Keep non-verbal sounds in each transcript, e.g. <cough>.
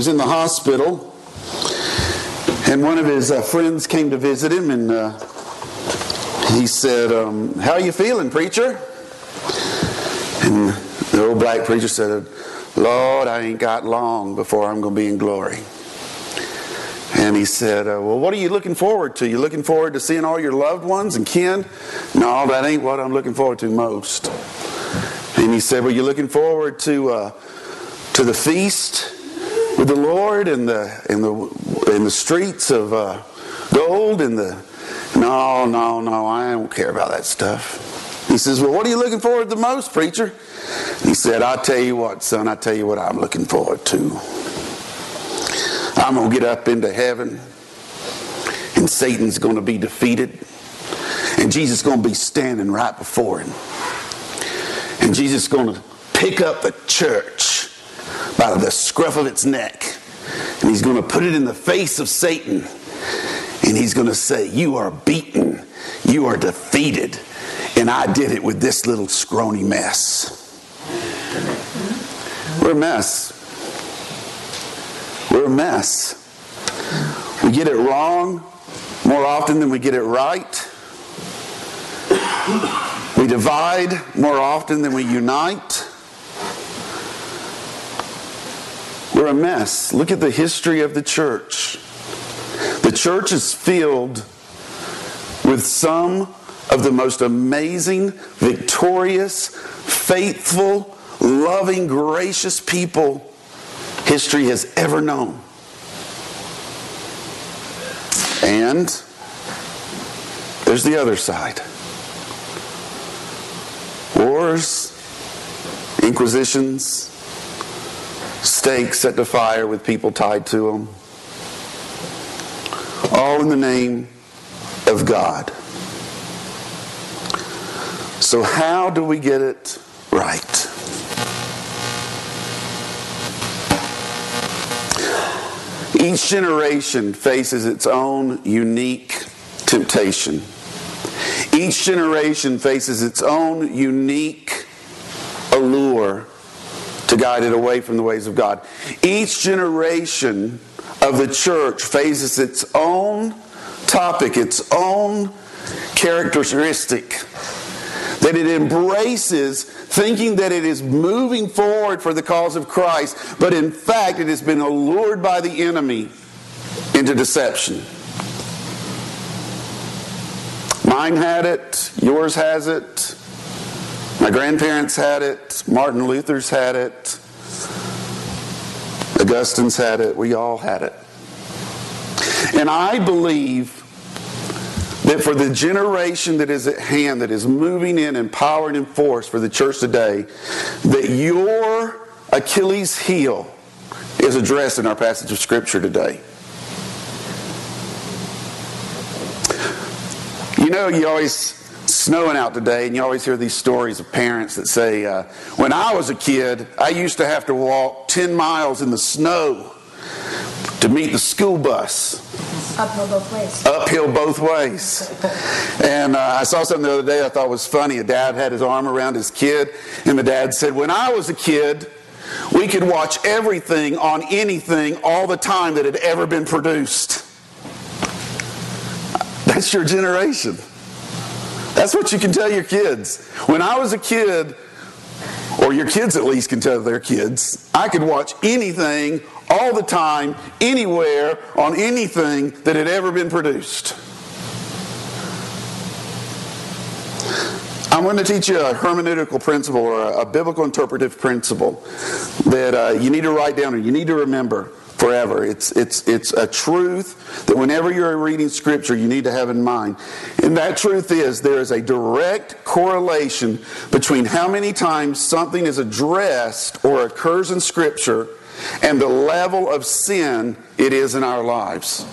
was in the hospital, and one of his uh, friends came to visit him, and uh, he said, um, How you feeling, preacher? And the old black preacher said, Lord, I ain't got long before I'm going to be in glory. And he said, uh, Well, what are you looking forward to? You looking forward to seeing all your loved ones and kin? No, that ain't what I'm looking forward to most. And he said, Well, you looking forward to, uh, to the feast with the Lord in the, in the, in the streets of uh, gold and the. No, no, no, I don't care about that stuff. He says, Well, what are you looking forward to the most, preacher? He said, I'll tell you what, son, I'll tell you what I'm looking forward to. I'm to get up into heaven, and Satan's to be defeated, and Jesus is to be standing right before him. And Jesus is to pick up the church by the scruff of its neck, and he's going to put it in the face of Satan, and he's going to say, You are beaten, you are defeated, and I did it with this little scrawny mess. We're a mess. We're a mess. We get it wrong more often than we get it right. We divide more often than we unite. We're a mess. Look at the history of the church. The church is filled with some of the most amazing, victorious, faithful, loving, gracious people history has ever known. And there's the other side wars, inquisitions, stakes set to fire with people tied to them. All in the name of God. So, how do we get it right? Each generation faces its own unique temptation. Each generation faces its own unique to guide it away from the ways of God. Each generation of the church faces its own topic, its own characteristic that it embraces thinking that it is moving forward for the cause of Christ, but in fact it has been allured by the enemy into deception. Mine had it, yours has it, my grandparents had it, Martin Luther's had it, Augustine's had it, we all had it. And I believe that for the generation that is at hand, that is moving in power and in force for the church today, that your Achilles heel is addressed in our passage of Scripture today. You know, you always snowing out today, and you always hear these stories of parents that say, uh, "When I was a kid, I used to have to walk ten miles in the snow to meet the school bus." Uphill both ways. Uphill both ways. And uh, I saw something the other day I thought was funny. A dad had his arm around his kid, and the dad said, When I was a kid, we could watch everything on anything all the time that had ever been produced. That's your generation. That's what you can tell your kids. When I was a kid, or your kids at least can tell their kids, I could watch anything all the time, anywhere, on anything that had ever been produced. I'm going to teach you a hermeneutical principle or a, biblical interpretive principle that uh, you need to write down or you need to remember forever. It's, it's, it's a truth that whenever you're reading Scripture, you need to have in mind. And that truth is there is a direct correlation between how many times something is addressed or occurs in Scripture and the level of sin it is in our lives.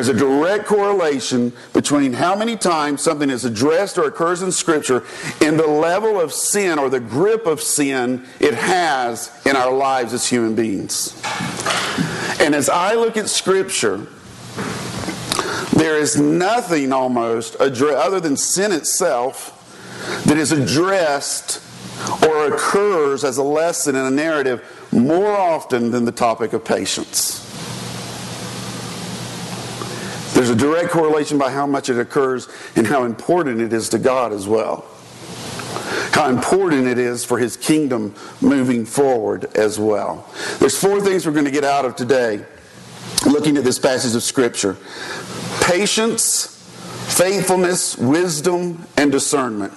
Is a direct correlation between how many times something is addressed or occurs in Scripture and the level of sin or the grip of sin it has in our lives as human beings. And as I look at Scripture, there is nothing almost other than sin itself that is addressed or occurs as a lesson in a narrative more often than the topic of patience. There's a direct correlation by how much it occurs and how important it is to God as well. How important it is for his kingdom moving forward as well. There's four things we're going to get out of today looking at this passage of Scripture patience, faithfulness, wisdom, and discernment.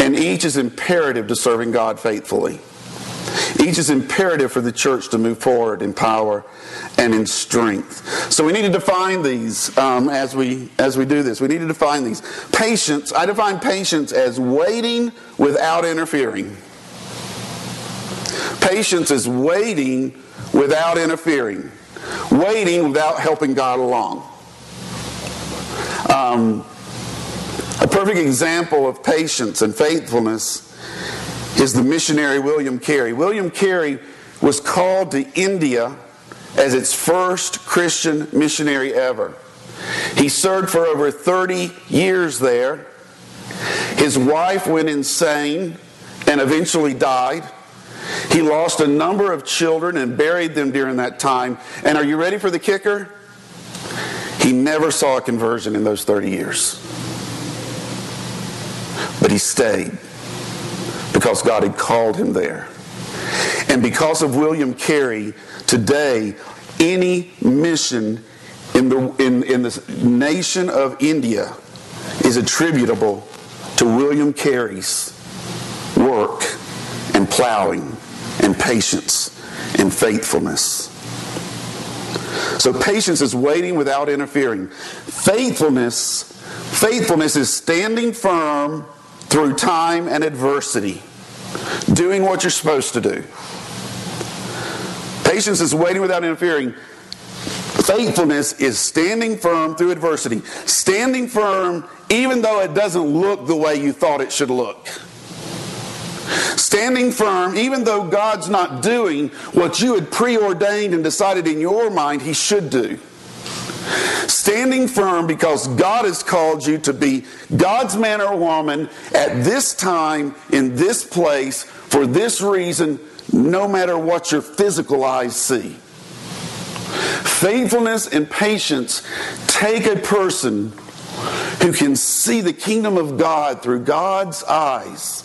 And each is imperative to serving God faithfully. Each is imperative for the church to move forward in power and in strength. So we need to define these um, as we as we do this. We need to define these. Patience. I define patience as waiting without interfering. Patience is waiting without interfering, waiting without helping God along. Um, a perfect example of patience and faithfulness is the missionary William Carey. William Carey was called to India as its first Christian missionary ever. He served for over 30 years there. His wife went insane and eventually died. He lost a number of children and buried them during that time. And are you ready for the kicker? He never saw a conversion in those 30 years. But he stayed because God had called him there. And because of William Carey, today, any mission in the, in, in the nation of India is attributable to William Carey's work and plowing and patience and faithfulness. So patience is waiting without interfering. Faithfulness, faithfulness is standing firm through time and adversity doing what you're supposed to do. Patience is waiting without interfering. Faithfulness is standing firm through adversity. Standing firm even though it doesn't look the way you thought it should look. Standing firm even though God's not doing what you had preordained and decided in your mind He should do. Standing firm because God has called you to be God's man or woman at this time, in this place, for this reason, no matter what your physical eyes see. Faithfulness and patience take a person who can see the kingdom of God through God's eyes,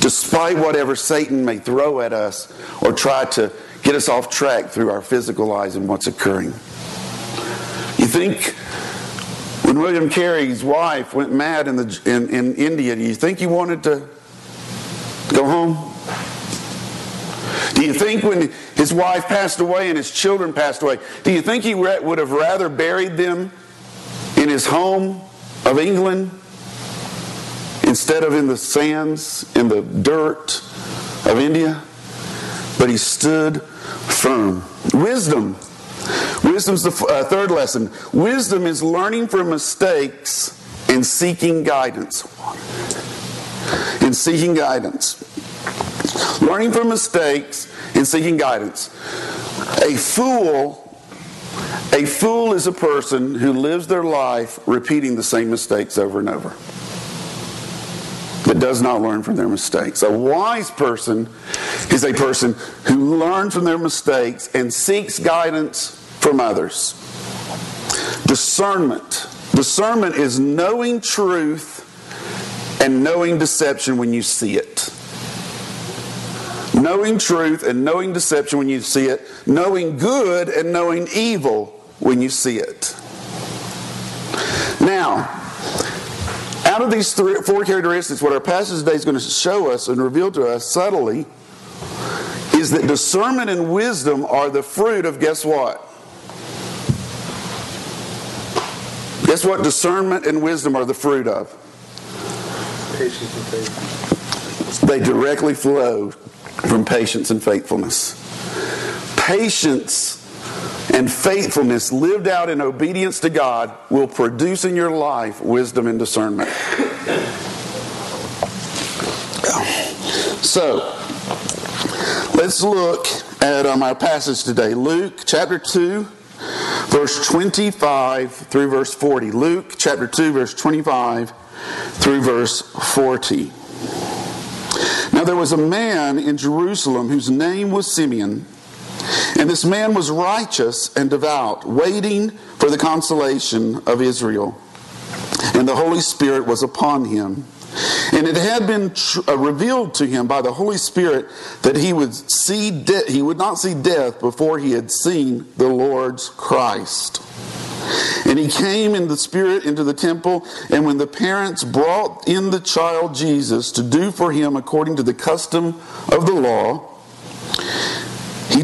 despite whatever Satan may throw at us or try to get us off track through our physical eyes and what's occurring. You think when William Carey's wife went mad in, the, in, in India, do you think he wanted to go home? Do you think when his wife passed away and his children passed away, do you think he would have rather buried them in his home of England instead of in the sands, in the dirt of India? But he stood firm. Wisdom Wisdom's the uh, third lesson. Wisdom is learning from mistakes and seeking guidance. In seeking guidance. Learning from mistakes and seeking guidance. A fool a fool is a person who lives their life repeating the same mistakes over and over. That does not learn from their mistakes. A wise person is a person who learns from their mistakes and seeks guidance from others. Discernment. Discernment is knowing truth and knowing deception when you see it. Knowing truth and knowing deception when you see it. Knowing good and knowing evil when you see it. Now, out of these three, four characteristics, what our passage today is going to show us and reveal to us subtly is that discernment and wisdom are the fruit of guess what? Guess what discernment and wisdom are the fruit of? Patience and faithfulness. They directly flow from patience and faithfulness. Patience and faithfulness lived out in obedience to God will produce in your life wisdom and discernment. So, let's look at um, our passage today. Luke chapter 2, verse 25 through verse 40. Luke chapter 2, verse 25 through verse 40. Now there was a man in Jerusalem whose name was Simeon, and this man was righteous and devout, waiting for the consolation of Israel. And the Holy Spirit was upon him. And it had been tr- uh, revealed to him by the Holy Spirit that he would see de- he would not see death before he had seen the Lord's Christ. And he came in the Spirit into the temple, and when the parents brought in the child Jesus to do for him according to the custom of the law,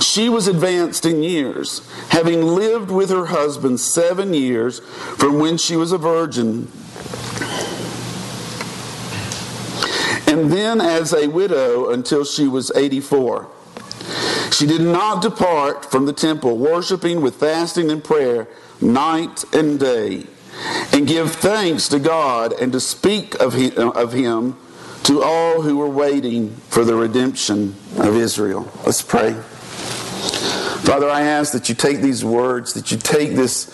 She was advanced in years, having lived with her husband seven years from when she was a virgin. And then as a widow until she was 84. She did not depart from the temple, worshiping with fasting and prayer night and day, and give thanks to God and to speak of him, of him to all who were waiting for the redemption of Israel. Let's pray. Father, I ask that you take these words, that you take this,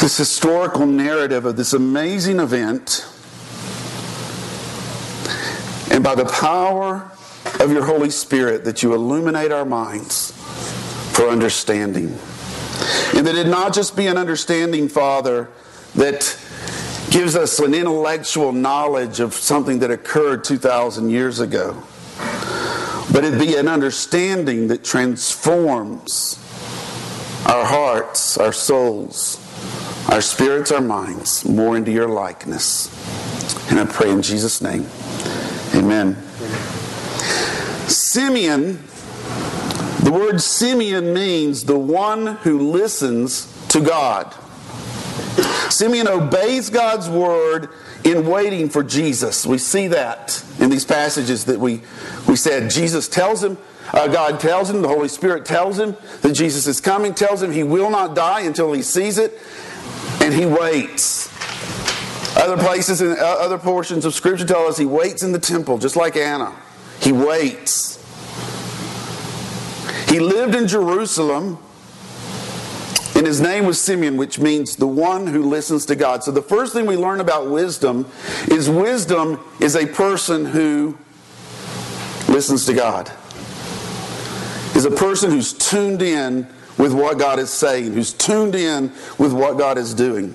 this historical narrative of this amazing event, and by the power of your Holy Spirit, that you illuminate our minds for understanding. And that it not just be an understanding, Father, that gives us an intellectual knowledge of something that occurred 2,000 years ago but it be an understanding that transforms our hearts, our souls, our spirits, our minds more into your likeness. And I pray in Jesus' name. Amen. Simeon, the word Simeon means the one who listens to God. Simeon obeys God's word in waiting for Jesus. We see that in these passages that we, we said. Jesus tells him, uh, God tells him, the Holy Spirit tells him that Jesus is coming, tells him he will not die until he sees it, and he waits. Other places and uh, other portions of Scripture tell us he waits in the temple, just like Anna. He waits. He lived in Jerusalem and his name was Simeon, which means the one who listens to God. So the first thing we learn about wisdom is wisdom is a person who listens to God. Is a person who's tuned in with what God is saying, who's tuned in with what God is doing.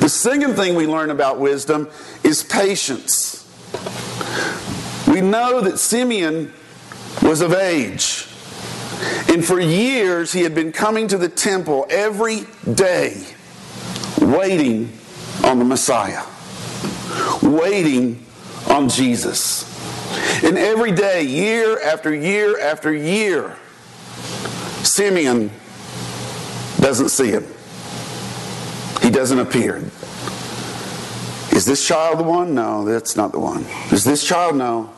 The second thing we learn about wisdom is patience. We know that Simeon was of age. And for years, he had been coming to the temple every day, waiting on the Messiah, waiting on Jesus. And every day, year after year after year, Simeon doesn't see him. He doesn't appear. Is this child the one? No, that's not the one. Is this child? No,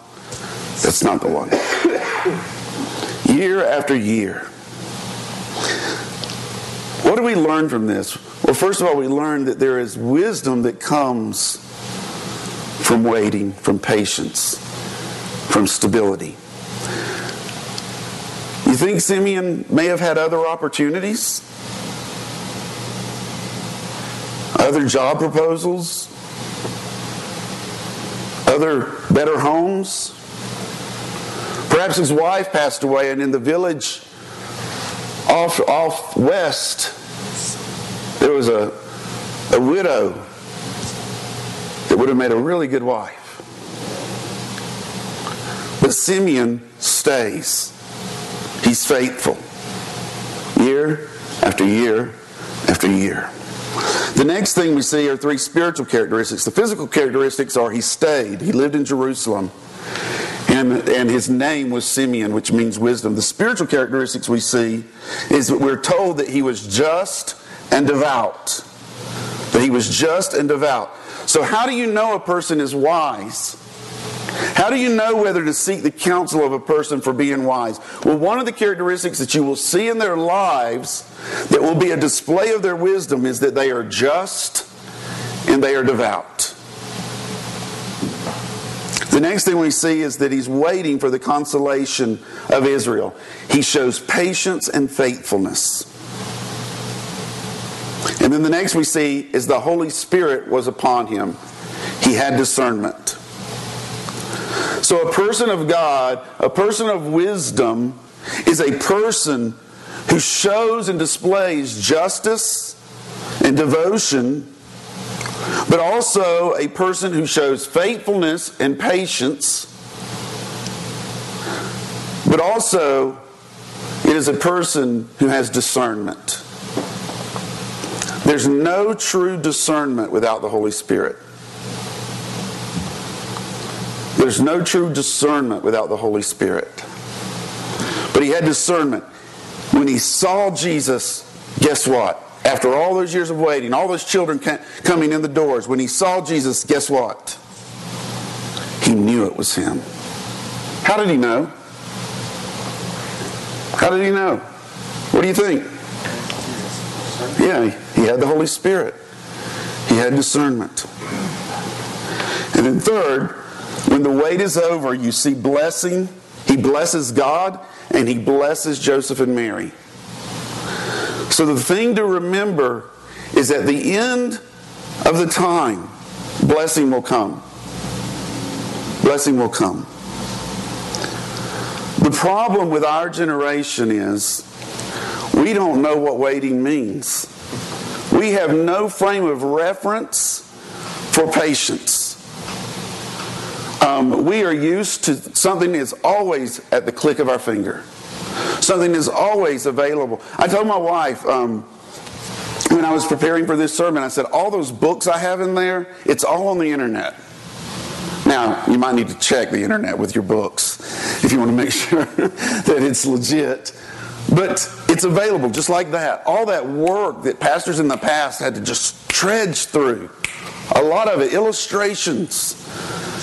that's not the one year after year. What do we learn from this? Well, first of all, we learn that there is wisdom that comes from waiting, from patience, from stability. You think Simeon may have had other opportunities? Other job proposals? Other better homes? Perhaps his wife passed away, and in the village off, off west, there was a, a widow that would have made a really good wife. But Simeon stays. He's faithful. Year after year after year. The next thing we see are three spiritual characteristics. The physical characteristics are he stayed, he lived in Jerusalem, and, and his name was Simeon, which means wisdom. The spiritual characteristics we see is that we're told that he was just and devout. That he was just and devout. So, how do you know a person is wise? How do you know whether to seek the counsel of a person for being wise? Well, one of the characteristics that you will see in their lives that will be a display of their wisdom is that they are just and they are devout. The next thing we see is that he's waiting for the consolation of Israel. He shows patience and faithfulness. And then the next we see is the Holy Spirit was upon him. He had discernment. So, a person of God, a person of wisdom, is a person who shows and displays justice and devotion, but also a person who shows faithfulness and patience, but also it is a person who has discernment. There's no true discernment without the Holy Spirit. There's no true discernment without the Holy Spirit. But he had discernment. When he saw Jesus, guess what? After all those years of waiting, all those children coming in the doors, when he saw Jesus, guess what? He knew it was him. How did he know? How did he know? What do you think? Yeah, he had the Holy Spirit. He had discernment. And then third, when the wait is over, you see blessing. He blesses God and he blesses Joseph and Mary. So the thing to remember is at the end of the time, blessing will come. Blessing will come. The problem with our generation is we don't know what waiting means. We have no frame of reference for patience. Um, we are used to something that's always at the click of our finger. Something is always available. I told my wife um, when I was preparing for this sermon, I said, all those books I have in there, it's all on the internet. Now, you might need to check the internet with your books if you want to make <laughs> sure that it's legit. But it's available just like that. All that work that pastors in the past had to just trudge through. A lot of it, illustrations.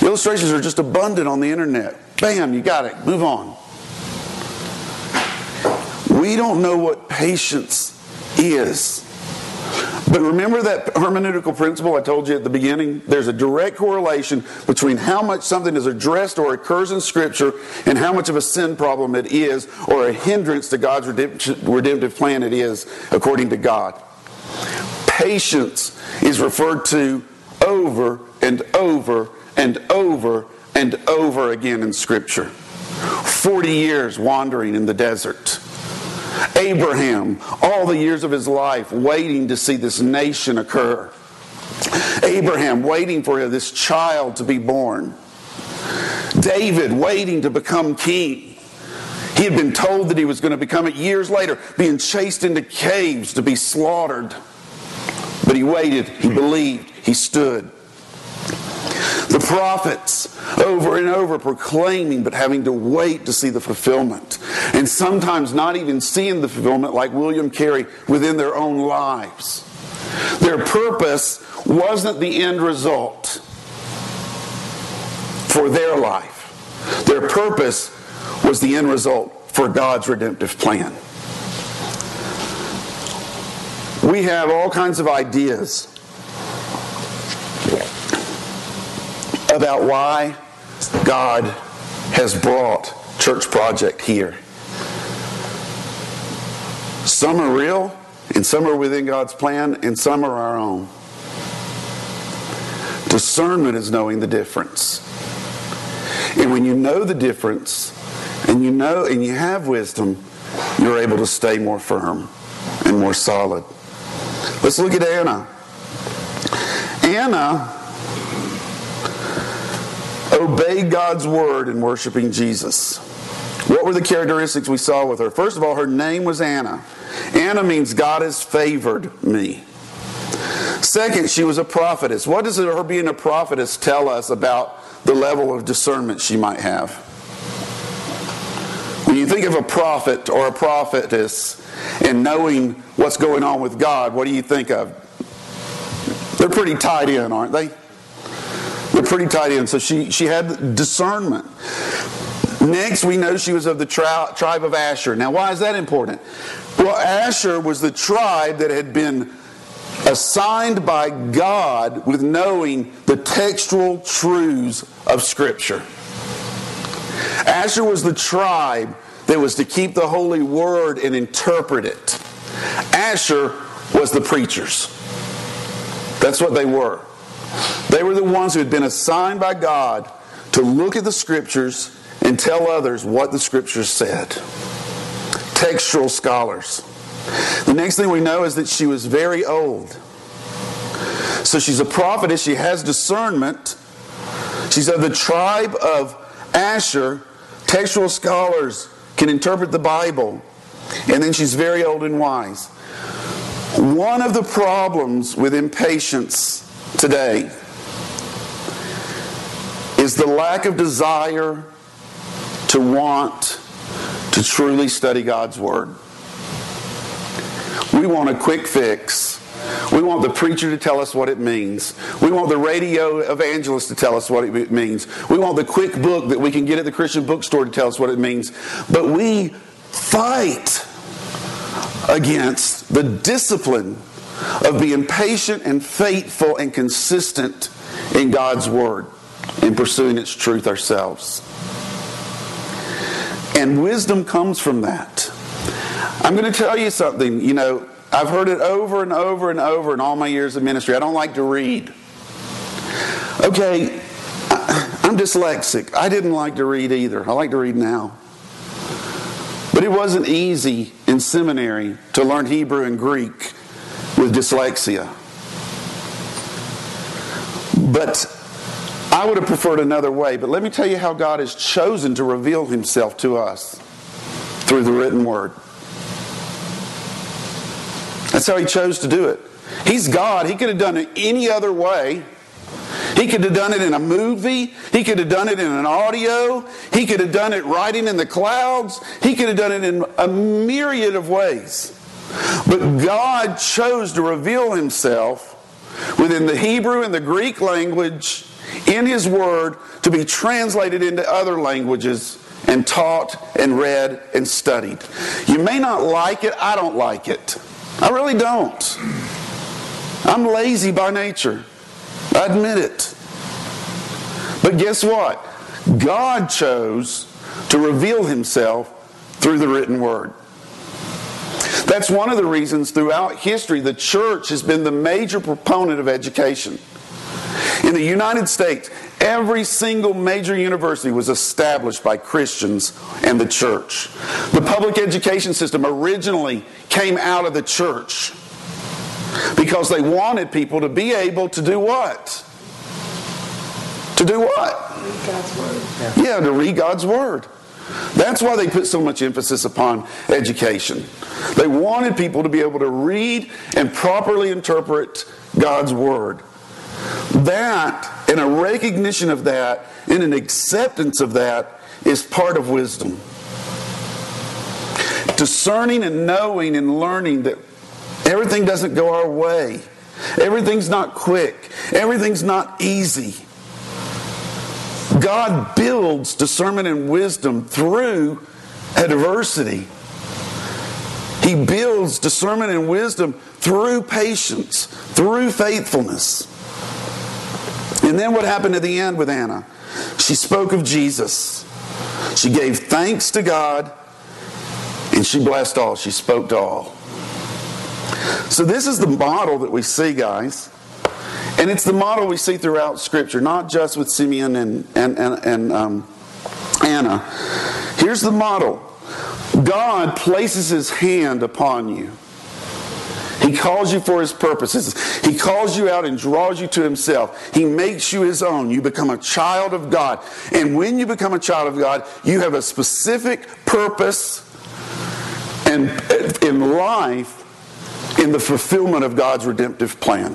Illustrations are just abundant on the internet. Bam, you got it. Move on. We don't know what patience is. But remember that hermeneutical principle I told you at the beginning? There's a direct correlation between how much something is addressed or occurs in Scripture and how much of a sin problem it is or a hindrance to God's redemptive plan it is, according to God. Patience is referred to over and over and over and over again in Scripture. 40 years wandering in the desert. Abraham, all the years of his life waiting to see this nation occur. Abraham waiting for this child to be born. David waiting to become king. He had been told that he was going to become it years later, being chased into caves to be slaughtered. But he waited, he believed, he stood. The prophets over and over proclaiming, but having to wait to see the fulfillment. And sometimes not even seeing the fulfillment, like William Carey, within their own lives. Their purpose wasn't the end result for their life, their purpose was the end result for God's redemptive plan. We have all kinds of ideas about why God has brought Church Project here. Some are real, and some are within God's plan, and some are our own. Discernment is knowing the difference. And when you know the difference, and you know and you have wisdom, you're able to stay more firm and more solid. Let's look at Anna. Anna obeyed God's word in worshiping Jesus. What were the characteristics we saw with her? First of all, her name was Anna. Anna means God has favored me. Second, she was a prophetess. What does her being a prophetess tell us about the level of discernment she might have? When you think of a prophet or a prophetess and knowing what's going on with God, what do you think of? They're pretty tied in, aren't they? They're pretty tied in. So she, she had discernment. Next, we know she was of the tri- tribe of Asher. Now, why is that important? Well, Asher was the tribe that had been assigned by God with knowing the textual truths of Scripture. Asher was the tribe that was to keep the holy word and interpret it. Asher was the preachers. That's what they were. They were the ones who had been assigned by God to look at the scriptures and tell others what the scriptures said. Textual scholars. The next thing we know is that she was very old. So she's a prophetess, she has discernment. She's of the tribe of Asher. Textual scholars can interpret the Bible. And then she's very old and wise. One of the problems with impatience today is the lack of desire to want to truly study God's Word. We want a quick fix. We want the preacher to tell us what it means. We want the radio evangelist to tell us what it means. We want the quick book that we can get at the Christian bookstore to tell us what it means. But we fight against the discipline of being patient and faithful and consistent in God's Word in pursuing its truth ourselves. And wisdom comes from that. I'm going to tell you something, you know, I've heard it over and over and over in all my years of ministry. I don't like to read. Okay, I'm dyslexic. I didn't like to read either. I like to read now. But it wasn't easy in seminary to learn Hebrew and Greek with dyslexia. But I would have preferred another way. But let me tell you how God has chosen to reveal himself to us through the written word. That's how he chose to do it. He's God. He could have done it any other way. He could have done it in a movie. He could have done it in an audio. He could have done it writing in the clouds. He could have done it in a myriad of ways. But God chose to reveal himself within the Hebrew and the Greek language in his word to be translated into other languages and taught and read and studied. You may not like it. I don't like it. I really don't. I'm lazy by nature. I admit it. But guess what? God chose to reveal himself through the written word. That's one of the reasons throughout history the church has been the major proponent of education. In the United States, every single major university was established by Christians and the church. The public education system originally came out of the church because they wanted people to be able to do what? To do what? God's Word. Yeah. yeah, to read God's Word. That's why they put so much emphasis upon education. They wanted people to be able to read and properly interpret God's Word. That and a recognition of that and an acceptance of that is part of wisdom. Discerning and knowing and learning that everything doesn't go our way. Everything's not quick. Everything's not easy. God builds discernment and wisdom through adversity. He builds discernment and wisdom through patience, through faithfulness. And then what happened at the end with Anna? She spoke of Jesus. She gave thanks to God and she blessed all. She spoke to all. So, this is the model that we see, guys. And it's the model we see throughout Scripture, not just with Simeon and, and, and, and um, Anna. Here's the model God places his hand upon you. He calls you for his purposes. He calls you out and draws you to himself. He makes you his own. You become a child of God. And when you become a child of God, you have a specific purpose and in life in the fulfillment of God's redemptive plan.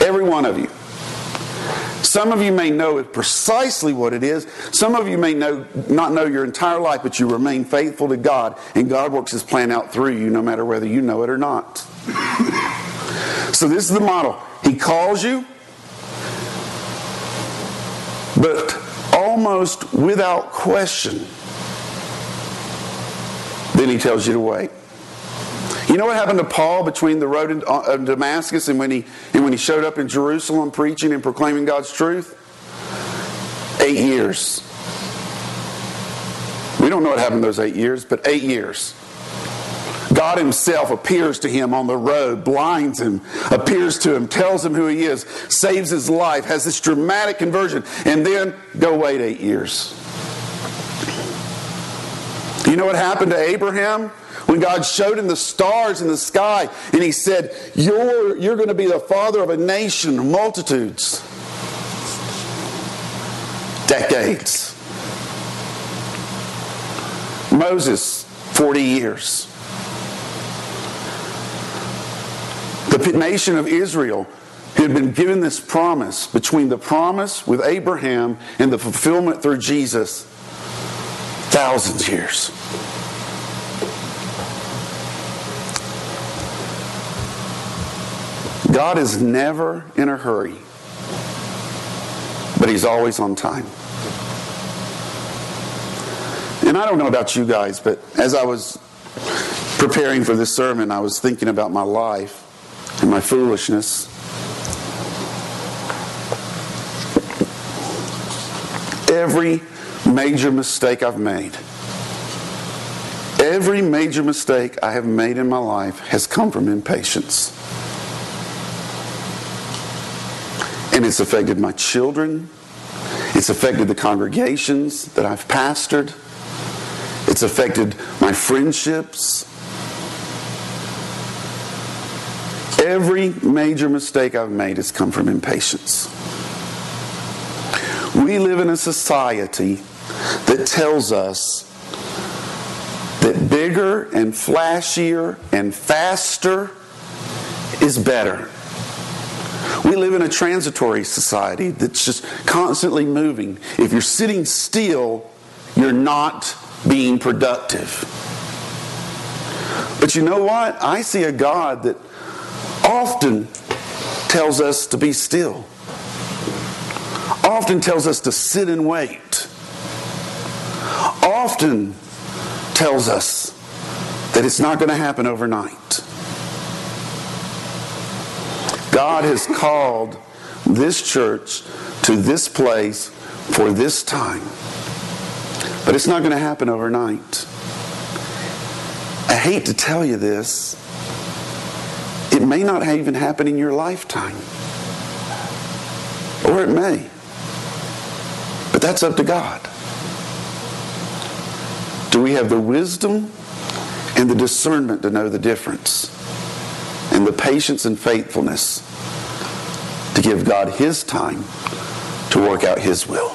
Every one of you. Some of you may know precisely what it is. Some of you may know, not know your entire life, but you remain faithful to God, and God works His plan out through you, no matter whether you know it or not. <laughs> so this is the model. He calls you, but almost without question, then He tells you to wait. You know what happened to Paul between the road in uh, Damascus and when he and when he showed up in Jerusalem preaching and proclaiming God's truth? Eight years. We don't know what happened those eight years, but eight years. God Himself appears to him on the road, blinds him, appears to him, tells him who he is, saves his life, has this dramatic conversion, and then go wait eight years. You know what happened to Abraham? When God showed him the stars in the sky and he said, You're, you're going to be the father of a nation, multitudes. Decades. Moses, 40 years. The nation of Israel had been given this promise between the promise with Abraham and the fulfillment through Jesus thousands years. God is never in a hurry, but He's always on time. And I don't know about you guys, but as I was preparing for this sermon, I was thinking about my life and my foolishness. Every major mistake I've made, every major mistake I have made in my life has come from impatience. And it's affected my children. It's affected the congregations that I've pastored. It's affected my friendships. Every major mistake I've made has come from impatience. We live in a society that tells us that bigger and flashier and faster is better. We live in a transitory society that's just constantly moving. If you're sitting still, you're not being productive. But you know what? I see a God that often tells us to be still, often tells us to sit and wait, often tells us that it's not going to happen overnight. God has called this church to this place for this time. But it's not going to happen overnight. I hate to tell you this. It may not even happen in your lifetime. Or it may. But that's up to God. Do we have the wisdom and the discernment to know the difference? And the patience and faithfulness to give God His time to work out His will.